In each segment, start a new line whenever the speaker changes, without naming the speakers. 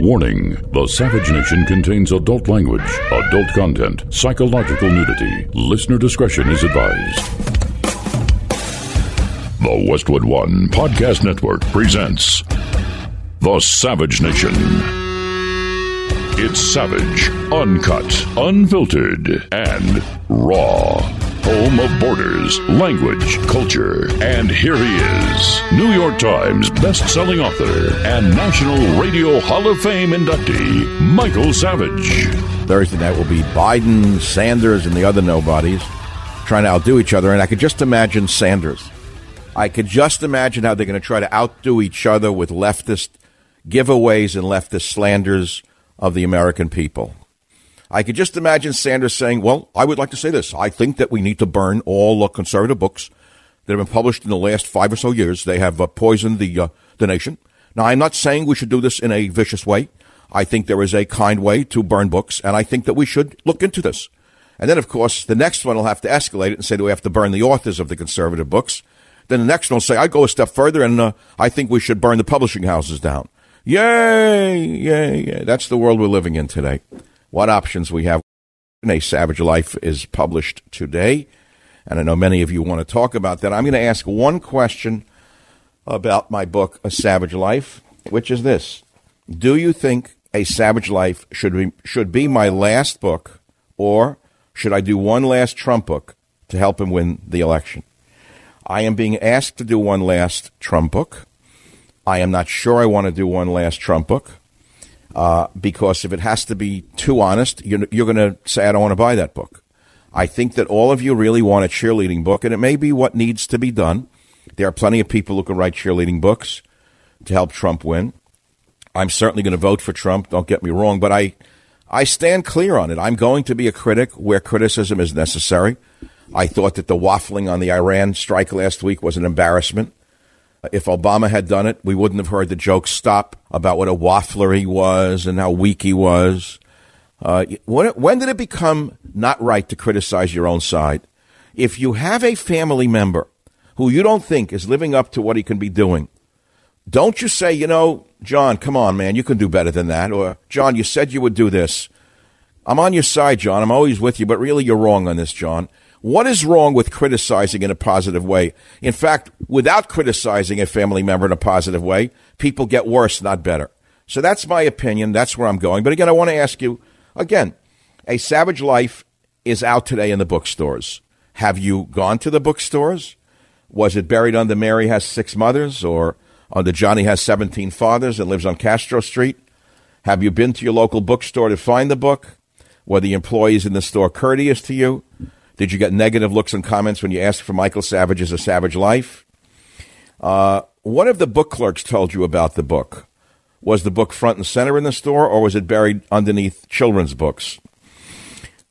Warning The Savage Nation contains adult language, adult content, psychological nudity. Listener discretion is advised. The Westwood One Podcast Network presents The Savage Nation. It's savage, uncut, unfiltered, and raw. Home of borders, language, culture. And here he is, New York Times best-selling author and National Radio Hall of Fame inductee, Michael Savage.
Thursday night will be Biden, Sanders, and the other nobodies trying to outdo each other. And I could just imagine Sanders. I could just imagine how they're going to try to outdo each other with leftist giveaways and leftist slanders of the American people. I could just imagine Sanders saying, Well, I would like to say this. I think that we need to burn all the conservative books that have been published in the last five or so years. They have uh, poisoned the, uh, the nation. Now, I'm not saying we should do this in a vicious way. I think there is a kind way to burn books, and I think that we should look into this. And then, of course, the next one will have to escalate it and say, Do we have to burn the authors of the conservative books? Then the next one will say, I go a step further, and uh, I think we should burn the publishing houses down. Yay, yay, yay. That's the world we're living in today. What options we have. A Savage Life is published today, and I know many of you want to talk about that. I'm going to ask one question about my book, A Savage Life, which is this Do you think A Savage Life should be, should be my last book, or should I do one last Trump book to help him win the election? I am being asked to do one last Trump book. I am not sure I want to do one last Trump book uh, because if it has to be too honest, you're, you're going to say, I don't want to buy that book. I think that all of you really want a cheerleading book, and it may be what needs to be done. There are plenty of people who can write cheerleading books to help Trump win. I'm certainly going to vote for Trump, don't get me wrong, but I, I stand clear on it. I'm going to be a critic where criticism is necessary. I thought that the waffling on the Iran strike last week was an embarrassment. If Obama had done it, we wouldn't have heard the jokes stop about what a waffler he was and how weak he was. Uh, when, when did it become not right to criticize your own side? If you have a family member who you don't think is living up to what he can be doing, don't you say, you know, John, come on, man, you can do better than that. Or, John, you said you would do this. I'm on your side, John. I'm always with you, but really you're wrong on this, John. What is wrong with criticizing in a positive way? In fact, without criticizing a family member in a positive way, people get worse, not better. So that's my opinion. That's where I'm going. But again, I want to ask you again, A Savage Life is out today in the bookstores. Have you gone to the bookstores? Was it buried under Mary Has Six Mothers or under Johnny Has 17 Fathers and lives on Castro Street? Have you been to your local bookstore to find the book? Were the employees in the store courteous to you? Did you get negative looks and comments when you asked for Michael Savage's A Savage Life? Uh, what have the book clerks told you about the book? Was the book front and center in the store, or was it buried underneath children's books?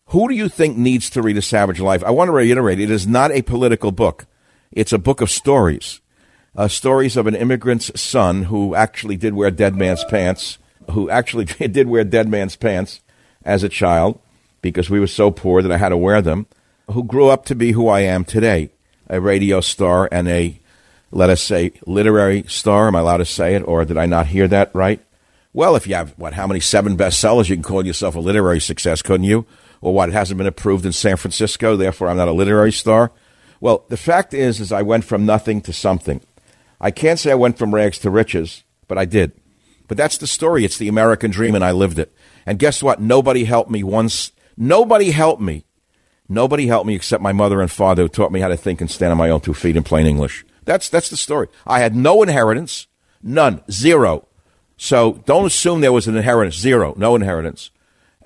Who do you think needs to read A Savage Life? I want to reiterate it is not a political book, it's a book of stories. uh, stories of an immigrant's son who actually did wear dead man's pants, who actually did wear dead man's pants as a child because we were so poor that I had to wear them, who grew up to be who I am today, a radio star and a, let us say, literary star. Am I allowed to say it, or did I not hear that right? Well, if you have, what, how many seven bestsellers, you can call yourself a literary success, couldn't you? Or what, it hasn't been approved in San Francisco, therefore I'm not a literary star? Well, the fact is, is I went from nothing to something. I can't say I went from rags to riches, but I did. But that's the story. It's the American dream, and I lived it. And guess what? Nobody helped me once. Nobody helped me. Nobody helped me except my mother and father who taught me how to think and stand on my own two feet in plain English. That's, that's the story. I had no inheritance. None. Zero. So don't assume there was an inheritance. Zero. No inheritance.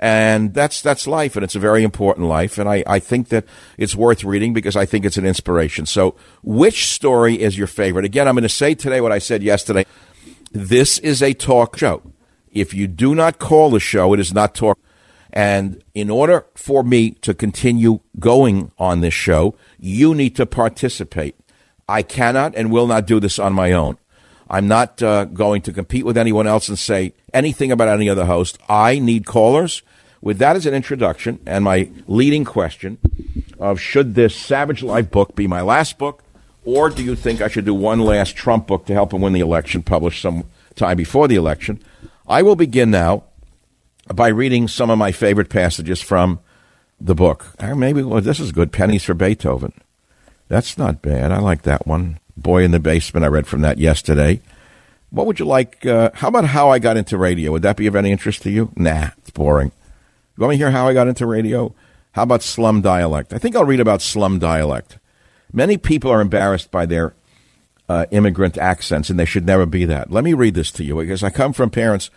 And that's, that's life, and it's a very important life. And I, I think that it's worth reading because I think it's an inspiration. So, which story is your favorite? Again, I'm going to say today what I said yesterday. This is a talk show. If you do not call the show, it is not talk. And in order for me to continue going on this show, you need to participate. I cannot and will not do this on my own. I'm not uh, going to compete with anyone else and say anything about any other host. I need callers. With that as an introduction and my leading question of should this Savage Life book be my last book, or do you think I should do one last Trump book to help him win the election, published some time before the election? I will begin now by reading some of my favorite passages from the book. Maybe well, this is good. Pennies for Beethoven. That's not bad. I like that one. Boy in the Basement. I read from that yesterday. What would you like? Uh, how about how I got into radio? Would that be of any interest to you? Nah, it's boring. You want me to hear how I got into radio? How about slum dialect? I think I'll read about slum dialect. Many people are embarrassed by their uh, immigrant accents, and they should never be that. Let me read this to you because I come from parents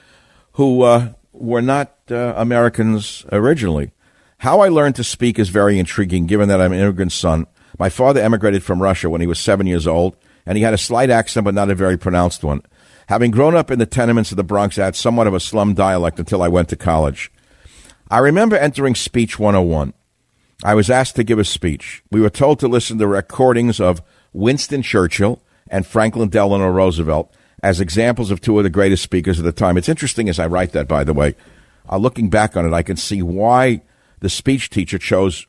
who uh, were not uh, Americans originally. How I learned to speak is very intriguing, given that I'm an immigrant son my father emigrated from Russia when he was seven years old, and he had a slight accent, but not a very pronounced one. Having grown up in the tenements of the Bronx, I had somewhat of a slum dialect until I went to college. I remember entering Speech 101. I was asked to give a speech. We were told to listen to recordings of Winston Churchill and Franklin Delano Roosevelt as examples of two of the greatest speakers of the time. It's interesting as I write that, by the way. Uh, looking back on it, I can see why the speech teacher chose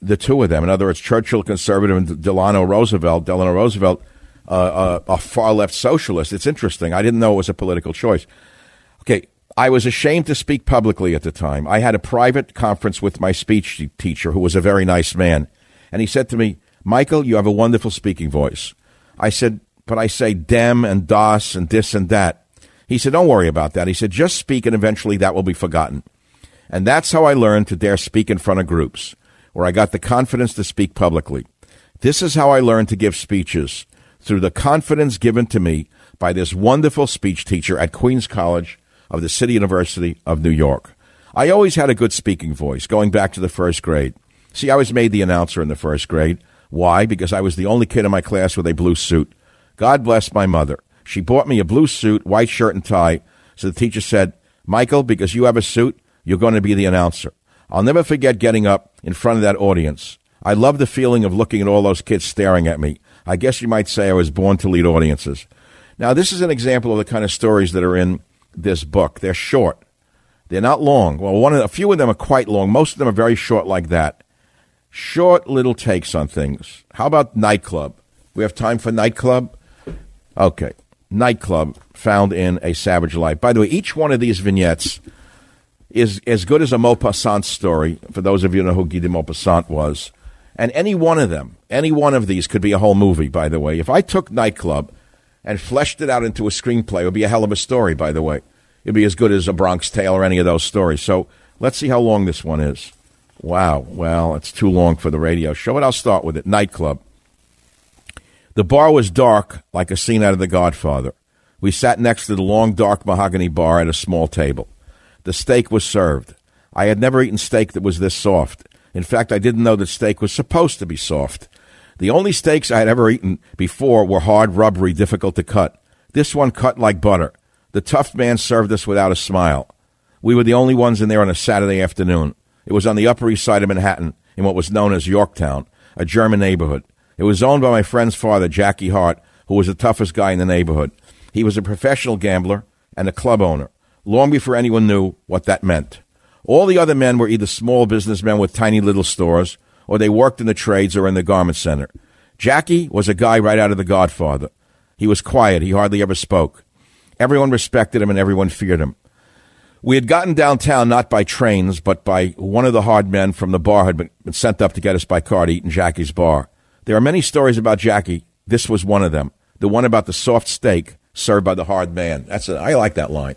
the two of them. In other words, Churchill, conservative, and Delano Roosevelt, Delano Roosevelt, uh, uh, a far left socialist. It's interesting. I didn't know it was a political choice. Okay, I was ashamed to speak publicly at the time. I had a private conference with my speech teacher, who was a very nice man, and he said to me, "Michael, you have a wonderful speaking voice." I said, "But I say dem and das and this and that." He said, "Don't worry about that." He said, "Just speak, and eventually that will be forgotten." And that's how I learned to dare speak in front of groups where I got the confidence to speak publicly. This is how I learned to give speeches through the confidence given to me by this wonderful speech teacher at Queens College of the City University of New York. I always had a good speaking voice going back to the first grade. See, I was made the announcer in the first grade. Why? Because I was the only kid in my class with a blue suit. God bless my mother. She bought me a blue suit, white shirt, and tie. So the teacher said, Michael, because you have a suit, you're going to be the announcer. I'll never forget getting up in front of that audience. I love the feeling of looking at all those kids staring at me. I guess you might say I was born to lead audiences. Now, this is an example of the kind of stories that are in this book. They're short. They're not long. Well, one of, a few of them are quite long. Most of them are very short like that. Short little takes on things. How about nightclub? We have time for nightclub? Okay. Nightclub found in A Savage Life. By the way, each one of these vignettes is as good as a Maupassant story, for those of you who know who Guy de Maupassant was. And any one of them, any one of these could be a whole movie, by the way. If I took Nightclub and fleshed it out into a screenplay, it would be a hell of a story, by the way. It'd be as good as A Bronx Tale or any of those stories. So let's see how long this one is. Wow. Well, it's too long for the radio show, but I'll start with it. Nightclub. The bar was dark, like a scene out of The Godfather. We sat next to the long, dark mahogany bar at a small table. The steak was served. I had never eaten steak that was this soft. In fact, I didn't know that steak was supposed to be soft. The only steaks I had ever eaten before were hard, rubbery, difficult to cut. This one cut like butter. The tough man served us without a smile. We were the only ones in there on a Saturday afternoon. It was on the Upper East Side of Manhattan, in what was known as Yorktown, a German neighborhood. It was owned by my friend's father, Jackie Hart, who was the toughest guy in the neighborhood. He was a professional gambler and a club owner, long before anyone knew what that meant. All the other men were either small businessmen with tiny little stores, or they worked in the trades or in the garment center. Jackie was a guy right out of The Godfather. He was quiet. He hardly ever spoke. Everyone respected him and everyone feared him. We had gotten downtown not by trains, but by one of the hard men from the bar had been sent up to get us by car to eat in Jackie's bar. There are many stories about Jackie. This was one of them. The one about the soft steak served by the hard man. That's a, I like that line.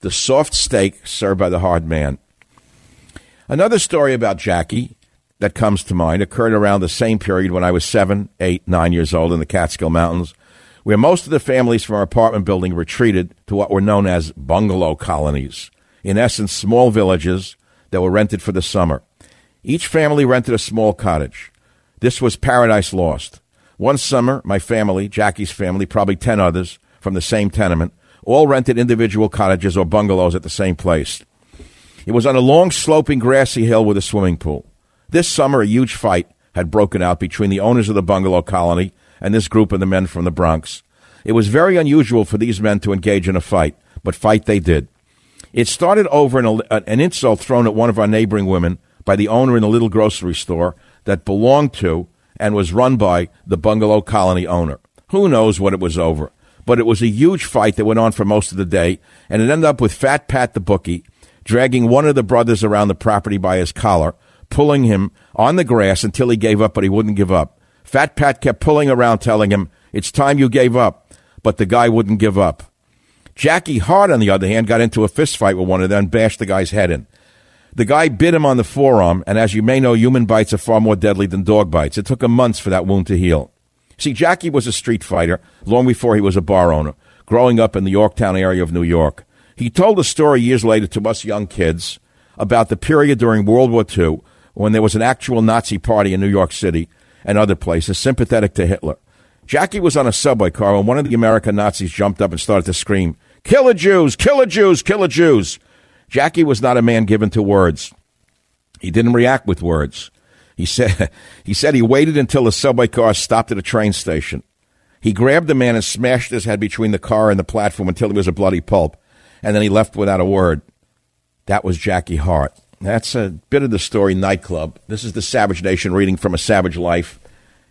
The soft steak served by the hard man. Another story about Jackie that comes to mind occurred around the same period when I was seven, eight, nine years old in the Catskill Mountains, where most of the families from our apartment building retreated to what were known as bungalow colonies in essence, small villages that were rented for the summer. Each family rented a small cottage. This was paradise lost. One summer, my family, Jackie's family, probably 10 others from the same tenement, all rented individual cottages or bungalows at the same place. It was on a long, sloping, grassy hill with a swimming pool. This summer, a huge fight had broken out between the owners of the bungalow colony and this group of the men from the Bronx. It was very unusual for these men to engage in a fight, but fight they did. It started over an, an insult thrown at one of our neighboring women by the owner in a little grocery store that belonged to and was run by the bungalow colony owner. Who knows what it was over? But it was a huge fight that went on for most of the day, and it ended up with Fat Pat the bookie dragging one of the brothers around the property by his collar, pulling him on the grass until he gave up, but he wouldn't give up. Fat Pat kept pulling around, telling him, It's time you gave up. But the guy wouldn't give up. Jackie Hart, on the other hand, got into a fist fight with one of them and bashed the guy's head in. The guy bit him on the forearm, and as you may know, human bites are far more deadly than dog bites. It took him months for that wound to heal. See, Jackie was a street fighter long before he was a bar owner, growing up in the Yorktown area of New York. He told a story years later to us young kids about the period during World War II when there was an actual Nazi party in New York City and other places sympathetic to Hitler. Jackie was on a subway car when one of the American Nazis jumped up and started to scream, Kill the Jews, kill the Jews, kill the Jews. Jackie was not a man given to words. He didn't react with words. He said, he said he waited until the subway car stopped at a train station. He grabbed the man and smashed his head between the car and the platform until he was a bloody pulp, and then he left without a word. That was Jackie Hart. That's a bit of the story nightclub. This is the Savage Nation reading from a Savage Life.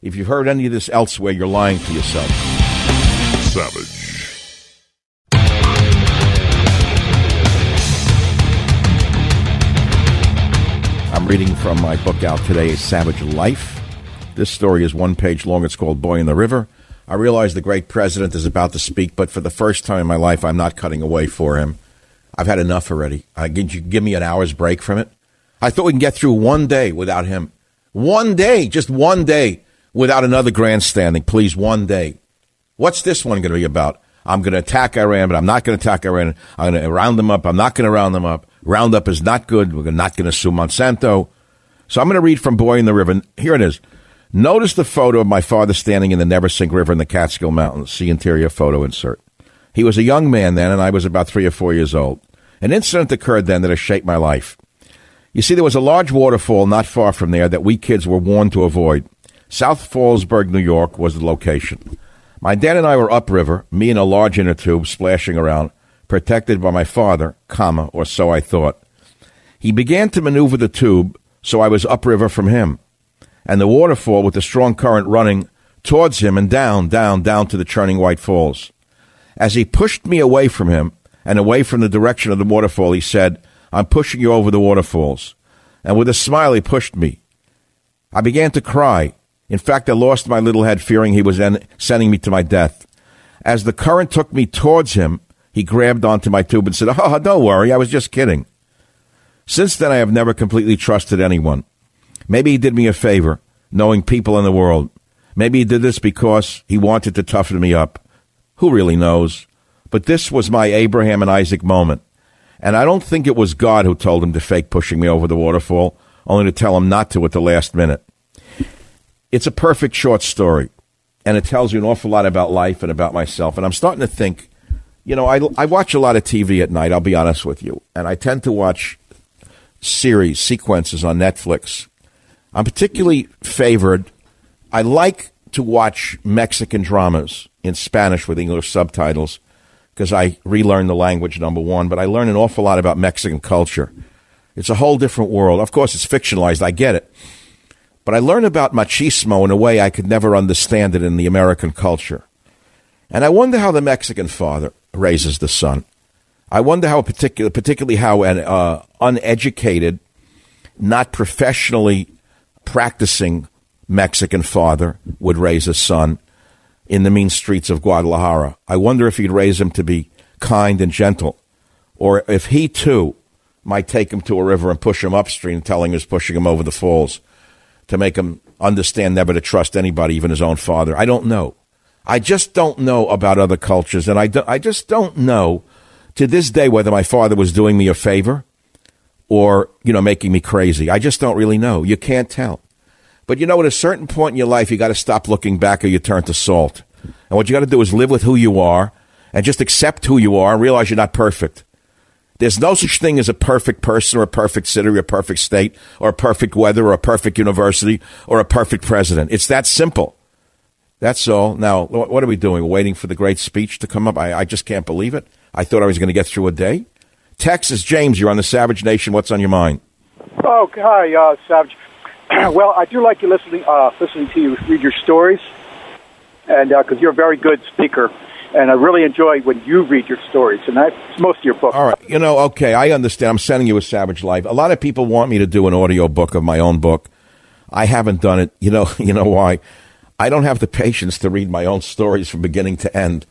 If you've heard any of this elsewhere, you're lying to yourself.
Savage.
Reading from my book out today, Savage Life. This story is one page long. It's called Boy in the River. I realize the great president is about to speak, but for the first time in my life, I'm not cutting away for him. I've had enough already. Uh, you give me an hour's break from it? I thought we can get through one day without him. One day, just one day without another grandstanding. Please, one day. What's this one going to be about? I'm going to attack Iran, but I'm not going to attack Iran. I'm going to round them up. I'm not going to round them up. Roundup is not good. We're not going to sue Monsanto. So I'm going to read from Boy in the River. Here it is. Notice the photo of my father standing in the Neversink River in the Catskill Mountains. See interior photo insert. He was a young man then, and I was about three or four years old. An incident occurred then that has shaped my life. You see, there was a large waterfall not far from there that we kids were warned to avoid. South Fallsburg, New York was the location. My dad and I were upriver, me in a large inner tube splashing around protected by my father, comma, or so I thought. He began to maneuver the tube, so I was upriver from him, and the waterfall with the strong current running towards him and down, down, down to the churning white falls. As he pushed me away from him and away from the direction of the waterfall, he said, I'm pushing you over the waterfalls. And with a smile, he pushed me. I began to cry. In fact, I lost my little head, fearing he was en- sending me to my death. As the current took me towards him, he grabbed onto my tube and said, oh, oh, don't worry, I was just kidding. Since then, I have never completely trusted anyone. Maybe he did me a favor, knowing people in the world. Maybe he did this because he wanted to toughen me up. Who really knows? But this was my Abraham and Isaac moment. And I don't think it was God who told him to fake pushing me over the waterfall, only to tell him not to at the last minute. It's a perfect short story, and it tells you an awful lot about life and about myself. And I'm starting to think you know, I, I watch a lot of TV at night, I'll be honest with you, and I tend to watch series, sequences on Netflix. I'm particularly favored, I like to watch Mexican dramas. in Spanish with English subtitles because I relearn the language, number one, but I learn an awful lot about Mexican culture. It's a whole different world. Of course, it's fictionalized. I get it. But I learn about machismo in a way I could never understand it in the American culture. And I wonder how the Mexican father raises the son. I wonder how particular, particularly how an uh, uneducated, not professionally practicing Mexican father would raise a son in the mean streets of Guadalajara. I wonder if he'd raise him to be kind and gentle, or if he too might take him to a river and push him upstream, telling him he's pushing him over the falls to make him understand never to trust anybody, even his own father. I don't know. I just don't know about other cultures, and I, do, I just don't know to this day whether my father was doing me a favor or, you know, making me crazy. I just don't really know. You can't tell. But you know, at a certain point in your life, you got to stop looking back or you turn to salt. And what you got to do is live with who you are and just accept who you are and realize you're not perfect. There's no such thing as a perfect person or a perfect city or a perfect state or a perfect weather or a perfect university or a perfect president. It's that simple. That's all. Now, what are we doing? Waiting for the great speech to come up? I, I just can't believe it. I thought I was going to get through a day. Texas, James, you're on the Savage Nation. What's on your mind?
Oh, hi, uh, Savage. well, I do like you listening uh, listening to you read your stories, and because uh, you're a very good speaker, and I really enjoy when you read your stories, and that's most of your book.
All right, you know, okay, I understand. I'm sending you a Savage Life. A lot of people want me to do an audio book of my own book. I haven't done it. You know, you know why? I don't have the patience to read my own stories from beginning to end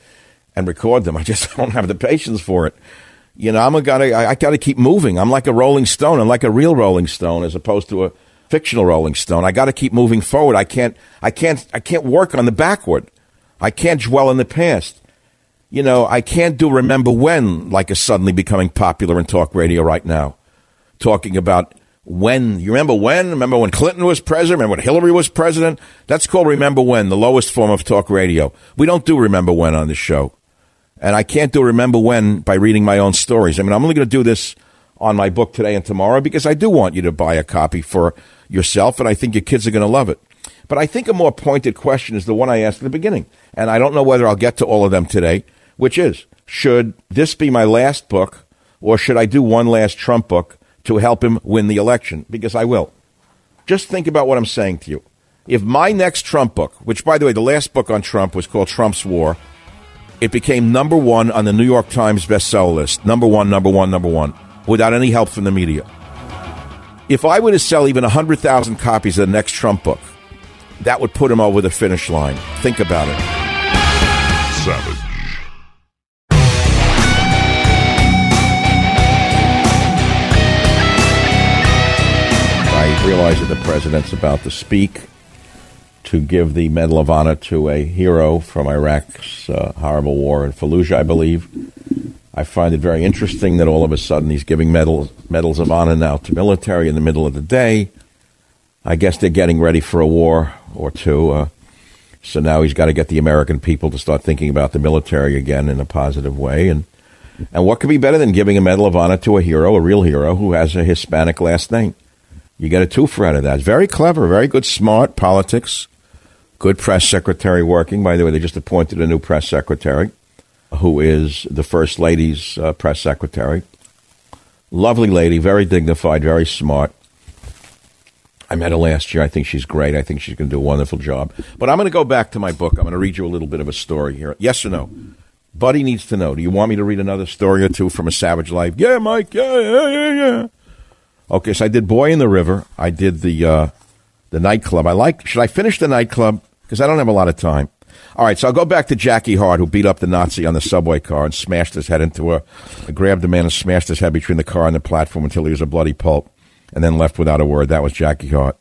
and record them. I just don't have the patience for it. You know, I'm a guy. I, I got to keep moving. I'm like a Rolling Stone. I'm like a real Rolling Stone, as opposed to a fictional Rolling Stone. I got to keep moving forward. I can't, I can't, I can't work on the backward. I can't dwell in the past. You know, I can't do remember when like is suddenly becoming popular in talk radio right now. Talking about when. You remember when? Remember when Clinton was president? Remember when Hillary was president? That's called remember when, the lowest form of talk radio. We don't do remember when on this show. And I can't do remember when by reading my own stories. I mean, I'm only going to do this on my book today and tomorrow because I do want you to buy a copy for yourself, and I think your kids are going to love it. But I think a more pointed question is the one I asked at the beginning, and I don't know whether I'll get to all of them today, which is should this be my last book, or should I do one last Trump book to help him win the election? Because I will. Just think about what I'm saying to you. If my next Trump book, which by the way, the last book on Trump was called Trump's War, it became number one on the New York Times bestseller list. Number one, number one, number one, without any help from the media. If I were to sell even 100,000 copies of the next Trump book, that would put him over the finish line. Think about it. Savage. Realize that the president's about to speak to give the Medal of Honor to a hero from Iraq's uh, horrible war in Fallujah, I believe. I find it very interesting that all of a sudden he's giving medals, medals of honor now to military in the middle of the day. I guess they're getting ready for a war or two. Uh, so now he's got to get the American people to start thinking about the military again in a positive way. And and what could be better than giving a Medal of Honor to a hero, a real hero, who has a Hispanic last name? You get a twofer out of that. Very clever, very good, smart politics. Good press secretary working. By the way, they just appointed a new press secretary who is the First Lady's uh, press secretary. Lovely lady, very dignified, very smart. I met her last year. I think she's great. I think she's going to do a wonderful job. But I'm going to go back to my book. I'm going to read you a little bit of a story here. Yes or no? Buddy needs to know. Do you want me to read another story or two from a savage life? Yeah, Mike. Yeah, yeah, yeah, yeah. Okay, so I did Boy in the River. I did the uh, the nightclub. I like. Should I finish the nightclub? Because I don't have a lot of time. All right, so I'll go back to Jackie Hart, who beat up the Nazi on the subway car and smashed his head into a, grabbed the man and smashed his head between the car and the platform until he was a bloody pulp, and then left without a word. That was Jackie Hart.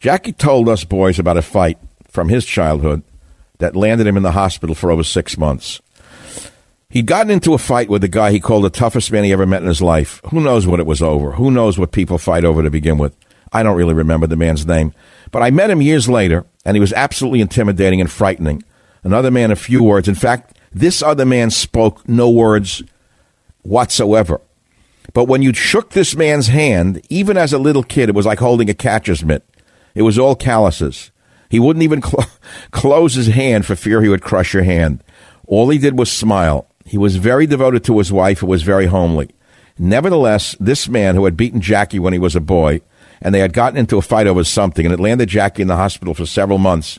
Jackie told us boys about a fight from his childhood that landed him in the hospital for over six months. He'd gotten into a fight with a guy he called the toughest man he ever met in his life. Who knows what it was over? Who knows what people fight over to begin with? I don't really remember the man's name. But I met him years later, and he was absolutely intimidating and frightening. Another man of few words. In fact, this other man spoke no words whatsoever. But when you shook this man's hand, even as a little kid, it was like holding a catcher's mitt. It was all calluses. He wouldn't even cl- close his hand for fear he would crush your hand. All he did was smile. He was very devoted to his wife and was very homely. Nevertheless, this man who had beaten Jackie when he was a boy, and they had gotten into a fight over something, and it landed Jackie in the hospital for several months.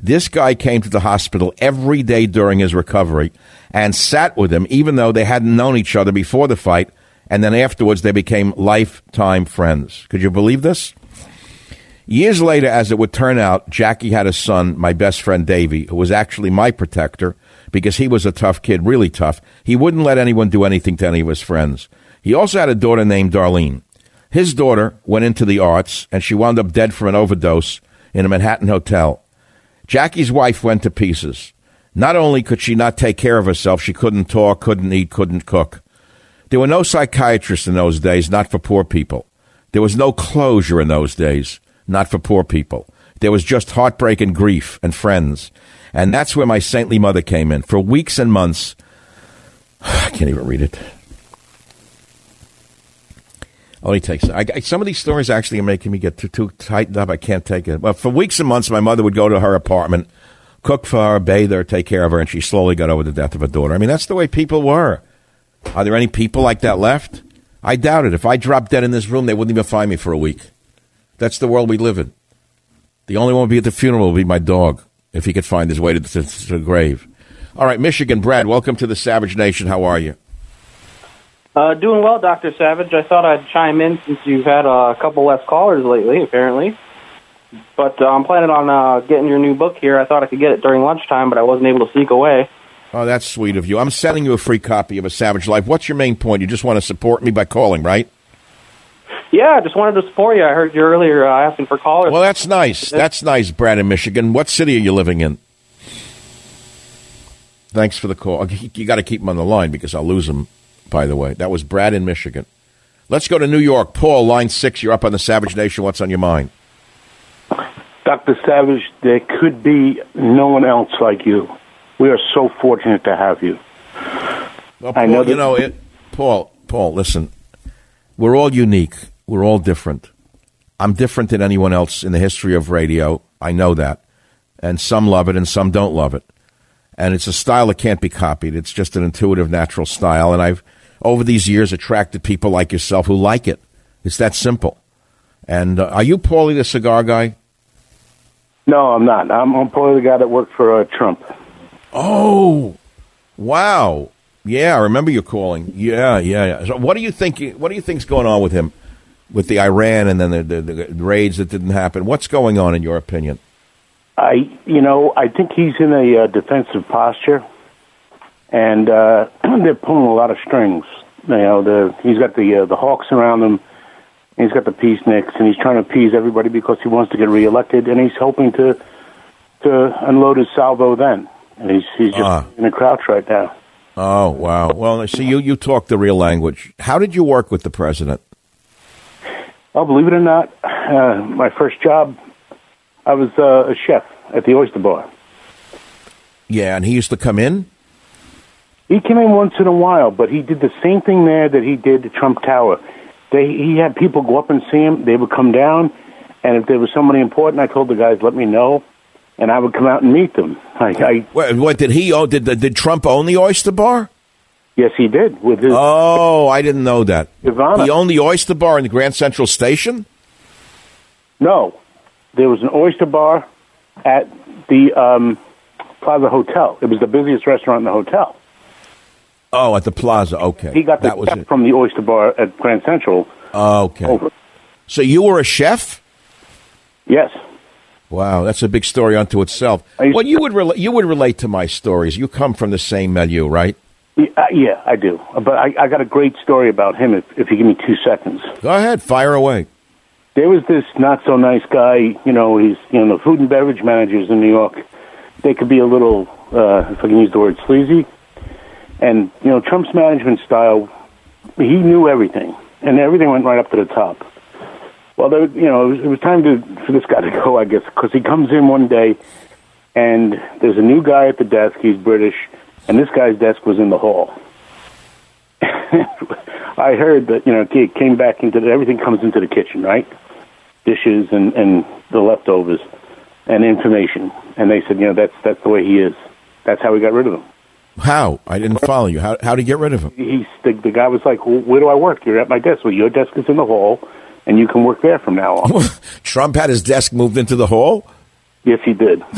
This guy came to the hospital every day during his recovery and sat with him, even though they hadn't known each other before the fight, and then afterwards they became lifetime friends. Could you believe this? Years later, as it would turn out, Jackie had a son, my best friend Davy, who was actually my protector because he was a tough kid, really tough. He wouldn't let anyone do anything to any of his friends. He also had a daughter named Darlene. His daughter went into the arts, and she wound up dead from an overdose in a Manhattan hotel. Jackie's wife went to pieces. Not only could she not take care of herself, she couldn't talk, couldn't eat, couldn't cook. There were no psychiatrists in those days, not for poor people. There was no closure in those days not for poor people. There was just heartbreak and grief and friends. And that's where my saintly mother came in. For weeks and months, I can't even read it. Only takes I, I, some of these stories actually are making me get too, too tightened up. I can't take it. Well, for weeks and months, my mother would go to her apartment, cook for her, bathe her, take care of her, and she slowly got over the death of her daughter. I mean, that's the way people were. Are there any people like that left? I doubt it. If I dropped dead in this room, they wouldn't even find me for a week. That's the world we live in. The only one to be at the funeral will be my dog, if he could find his way to the, to the grave. All right, Michigan, Brad, welcome to the Savage Nation. How are you?
Uh, doing well, Dr. Savage. I thought I'd chime in since you've had a couple less callers lately, apparently. But uh, I'm planning on uh, getting your new book here. I thought I could get it during lunchtime, but I wasn't able to sneak away.
Oh, that's sweet of you. I'm sending you a free copy of A Savage Life. What's your main point? You just want to support me by calling, right?
Yeah, I just wanted to support you. I heard you earlier uh, asking for callers.
Well, that's nice. That's nice, Brad in Michigan. What city are you living in? Thanks for the call. You got to keep him on the line because I'll lose him, by the way. That was Brad in Michigan. Let's go to New York. Paul, line six. You're up on the Savage Nation. What's on your mind?
Dr. Savage, there could be no one else like you. We are so fortunate to have you.
Well, Paul, I know that- you know it. Paul, Paul, listen. We're all unique. We're all different. I'm different than anyone else in the history of radio. I know that. And some love it and some don't love it. And it's a style that can't be copied. It's just an intuitive, natural style. And I've, over these years, attracted people like yourself who like it. It's that simple. And uh, are you Paulie the cigar guy?
No, I'm not. I'm, I'm Paulie the guy that worked for uh, Trump.
Oh, wow. Yeah, I remember you calling. Yeah, yeah, yeah. So what do you think? What do you think's going on with him? with the Iran and then the, the, the, raids that didn't happen. What's going on in your opinion?
I, you know, I think he's in a uh, defensive posture, and uh, they're pulling a lot of strings. You know, the, he's got the uh, the hawks around him. He's got the peaceniks, and he's trying to appease everybody because he wants to get reelected, and he's hoping to to unload his salvo then. And he's he's just uh. in a crouch right now.
Oh wow! Well, see, you you talk the real language. How did you work with the president?
Well, believe it or not, uh, my first job, I was uh, a chef at the Oyster Bar.
Yeah, and he used to come in?
He came in once in a while, but he did the same thing there that he did at Trump Tower. They, he had people go up and see him. They would come down, and if there was somebody important, I told the guys, let me know, and I would come out and meet them. I, I,
what, what did he own? Did, did Trump own the Oyster Bar?
Yes, he did. With his
oh, I didn't know that.
Ivana.
He owned the Oyster Bar in the Grand Central Station.
No, there was an Oyster Bar at the um, Plaza Hotel. It was the busiest restaurant in the hotel.
Oh, at the Plaza. Okay,
he got the that was it. from the Oyster Bar at Grand Central.
Okay. Over. So you were a chef?
Yes.
Wow, that's a big story unto itself. Well, you would you would relate to my stories. You come from the same milieu, right?
Yeah, uh, yeah, I do. But I, I got a great story about him. If, if you give me two seconds,
go ahead, fire away.
There was this not so nice guy. You know, he's you know the food and beverage managers in New York. They could be a little, uh, if I can use the word, sleazy. And you know, Trump's management style, he knew everything, and everything went right up to the top. Well, there, you know, it was, it was time to for this guy to go, I guess, because he comes in one day, and there's a new guy at the desk. He's British and this guy's desk was in the hall. I heard that you know it came back into the, everything comes into the kitchen, right? Dishes and and the leftovers. and information. And they said, you know, that's that's the way he is. That's how we got rid of him.
How? I didn't follow you. How how did you get rid of him?
He's the, the guy was like, well, where do I work? You're at my desk. Well, your desk is in the hall, and you can work there from now on.
Trump had his desk moved into the hall.
yes, he did.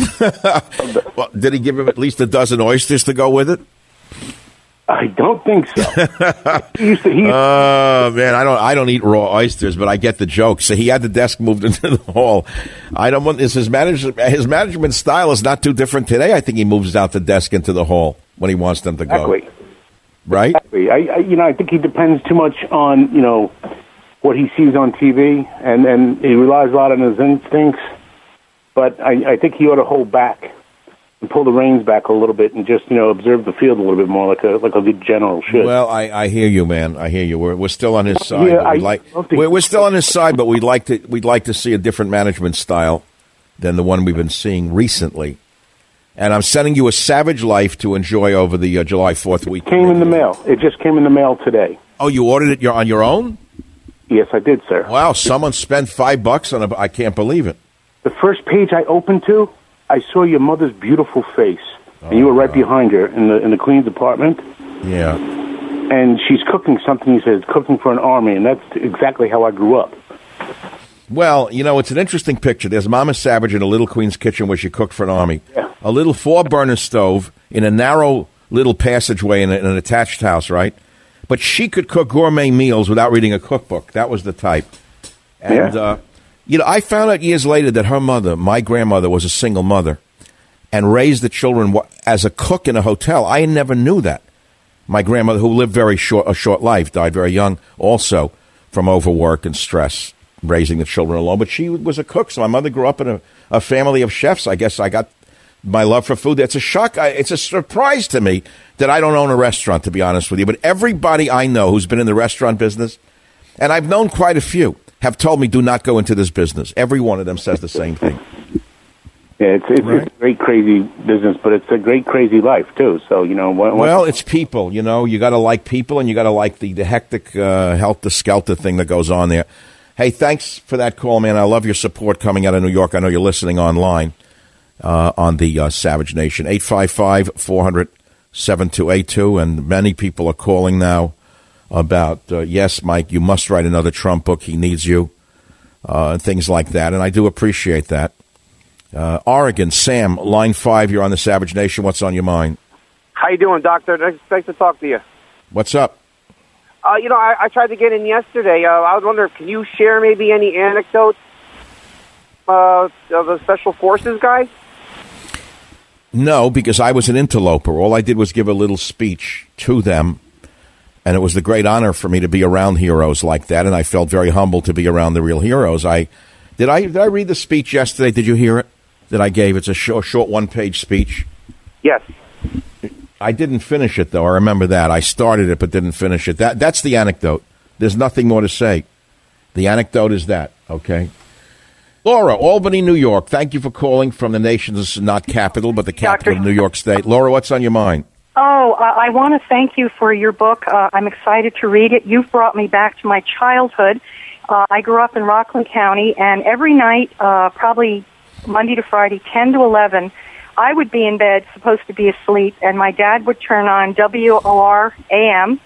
Well, did he give him at least a dozen oysters to go with it?
I don't think so. he used to. He,
Oh man, I don't I don't eat raw oysters, but I get the joke. So he had the desk moved into the hall. I don't want is his manage his management style is not too different today. I think he moves out the desk into the hall when he wants them to go.
exactly.
Right?
Exactly. I, I, you know, I think he depends too much on you know what he sees on TV, and and he relies a lot on his instincts. But I, I think he ought to hold back and pull the reins back a little bit, and just you know observe the field a little bit more, like a like a good general should.
Well, I, I hear you, man. I hear you. We're, we're still on his side.
Yeah,
we'd like we're, we're still on his side, but we'd like to we'd like to see a different management style than the one we've been seeing recently. And I'm sending you a Savage Life to enjoy over the uh, July Fourth week.
Came in the mail. It just came in the mail today.
Oh, you ordered it your- on your own?
Yes, I did, sir.
Wow, someone spent five bucks on a. I can't believe it.
The first page I opened to, I saw your mother's beautiful face, and you were right oh, behind her in the in the Queen's apartment.
Yeah.
and she's cooking something. He says cooking for an army, and that's exactly how I grew up.
Well, you know, it's an interesting picture. There's Mama Savage in a little Queen's kitchen where she cooked for an army.
Yeah.
A little four burner stove in a narrow little passageway in, a, in an attached house, right? But she could cook gourmet meals without reading a cookbook. That was the type. And,
Yeah.
uh, you know, I found out years later that her mother, my grandmother, was a single mother and raised the children as a cook in a hotel. I never knew that. My grandmother, who lived very short a short life, died very young, also from overwork and stress, raising the children alone. But she was a cook, so my mother grew up in a, a family of chefs. I guess I got my love for food. That's a shock. I, it's a surprise to me that I don't own a restaurant, to be honest with you. But everybody I know who's been in the restaurant business, and I've known quite a few, have told me do not go into this business. Every one of them says the same thing.
Yeah, it's it's,
Right.
it's a great crazy business, but it's a great crazy life too. So you know, when,
Well, it's people. You know, you got to like people, and you got to like the the hectic, uh, helter skelter thing that goes on there. Hey, thanks for that call, man. I love your support coming out of New York. I know you're listening online uh, on the uh, Savage Nation. 855 400 7282. And many people are calling now about, uh, yes, Mike, you must write another Trump book. He needs you, uh, and things like that. And I do appreciate that. Uh, Oregon, Sam, line five, you're on the Savage Nation. What's on your mind?
How you doing, Doctor? Nice, nice to talk to you.
What's up?
Uh, you know, I, I tried to get in yesterday. Uh, I was wondering, can you share maybe any anecdotes uh, of the special forces guys?
No, because I was an interloper. All I did was give a little speech to them, and it was the great honor for me to be around heroes like that, and I felt very humbled to be around the real heroes. I did I did I read the speech yesterday? Did you hear it? That I gave? It's a short, short one page speech.
Yes.
I didn't finish it though. I remember that. I started it but didn't finish it. That that's the anecdote. There's nothing more to say. The anecdote is that, okay? Laura, Albany, New York. Thank you for calling from the nation's not capital, but the capital of New York State. Laura, what's on your mind?
Oh, I I want to thank you for your book. Uh, I'm excited to read it. You've brought me back to my childhood. Uh, I grew up in Rockland County, and every night, uh, probably Monday to Friday, 10 to 11, I would be in bed, supposed to be asleep, and my dad would turn on WOR AM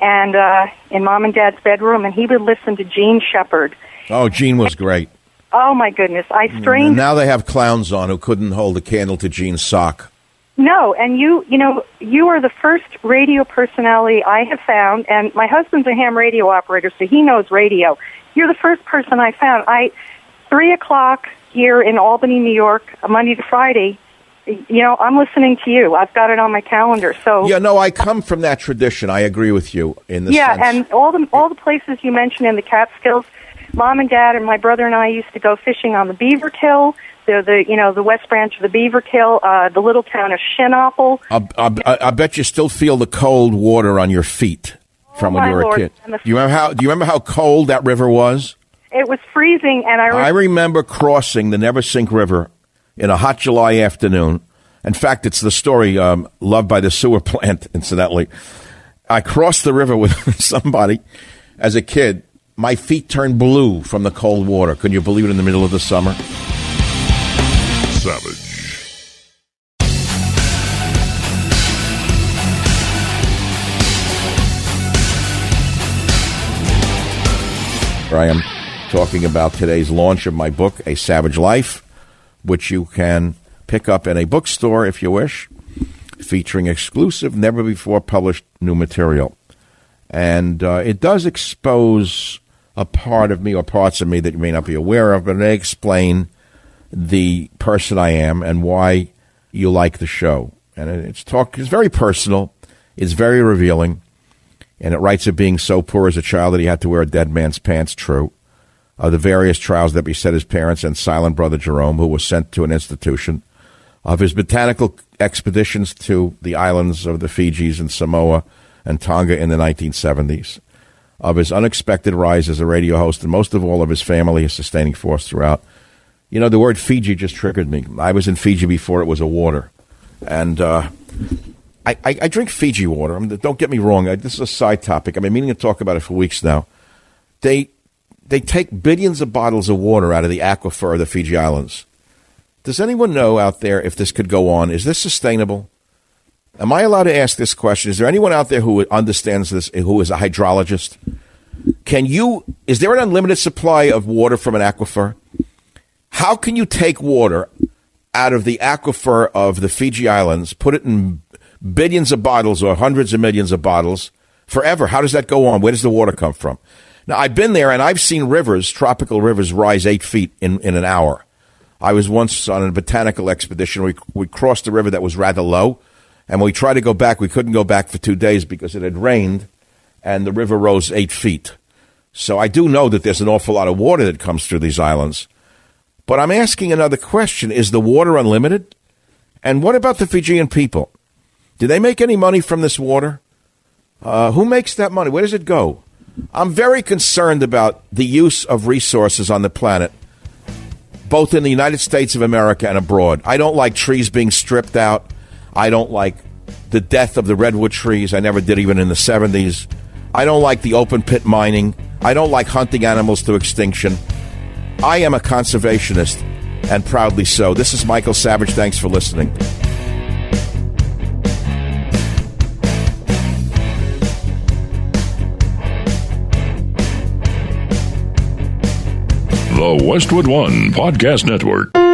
and uh, in mom and dad's bedroom, and he would listen to Jean Shepherd.
Oh, Jean was great.
Oh my goodness! I mm,
And
strained
now they have clowns on who couldn't hold a candle to Jean's sock.
No, and you, you know, you are the first radio personality I have found, and my husband's a ham radio operator, so he knows radio. You're the first person I found. I, three o'clock here in Albany, New York, Monday to Friday. You know, I'm listening to you. I've got it on my calendar. So
Yeah, no, I come from that tradition. I agree with you in the
yeah,
sense.
and all the all the places you mentioned in the Catskills, mom and dad and my brother and I used to go fishing on the Beaver Kill, the you know the West Branch of the Beaver Kill, uh, the little town of Shinhopple.
I, I, I bet you still feel the cold water on your feet from when
Oh, my
you were a kid.
The-
you remember how? Do you remember how cold that river was?
It was freezing, and I, re-
I remember crossing the Neversink River in a hot July afternoon. In fact, it's the story um, loved by the sewer plant, incidentally. I crossed the river with somebody as a kid. My feet turned blue from the cold water. Can you believe it in the middle of the summer?
Savage.
I am talking about today's launch of my book, A Savage Life, which you can pick up in a bookstore if you wish, featuring exclusive, never before published new material. And uh, it does expose a part of me or parts of me that you may not be aware of, but they explain the person I am and why you like the show. And it's talk it's very personal, it's very revealing, and it writes of being so poor as a child that he had to wear a dead man's pants. True. Of the various trials that beset his parents and silent brother Jerome, who was sent to an institution. Of his botanical expeditions to the islands of the Fijis and Samoa and Tonga in the 1970s. Of his unexpected rise as a radio host, and most of all of his family, his sustaining force throughout. You know, the word Fiji just triggered me. I was in Fiji before it was a water. And uh, I, I, I, drink Fiji water. I mean, don't get me wrong. I, this is a side topic. I've been meaning to talk about it for weeks now. They they take billions of bottles of water out of the aquifer of the Fiji Islands. Does anyone know out there if this could go on? Is this sustainable? Am I allowed to ask this question? Is there anyone out there who understands this, who is a hydrologist? Can you? Is there an unlimited supply of water from an aquifer? How can you take water out of the aquifer of the Fiji Islands, put it in billions of bottles or hundreds of millions of bottles forever. How does that go on? Where does the water come from? Now, I've been there and I've seen rivers, tropical rivers, rise eight feet in, in an hour. I was once on a botanical expedition. We, we crossed a river that was rather low, and when we tried to go back, we couldn't go back for two days because it had rained and the river rose eight feet. So I do know that there's an awful lot of water that comes through these islands. But I'm asking another question Is the water unlimited? And what about the Fijian people? Do they make any money from this water? Uh, who makes that money? Where does it go? I'm very concerned about the use of resources on the planet, both in the United States of America and abroad. I don't like trees being stripped out. I don't like the death of the redwood trees. I never did, even in the 70s. I don't like the open pit mining. I don't like hunting animals to extinction. I am a conservationist, and proudly so. This is Michael Savage. Thanks for listening.
The Westwood One Podcast Network.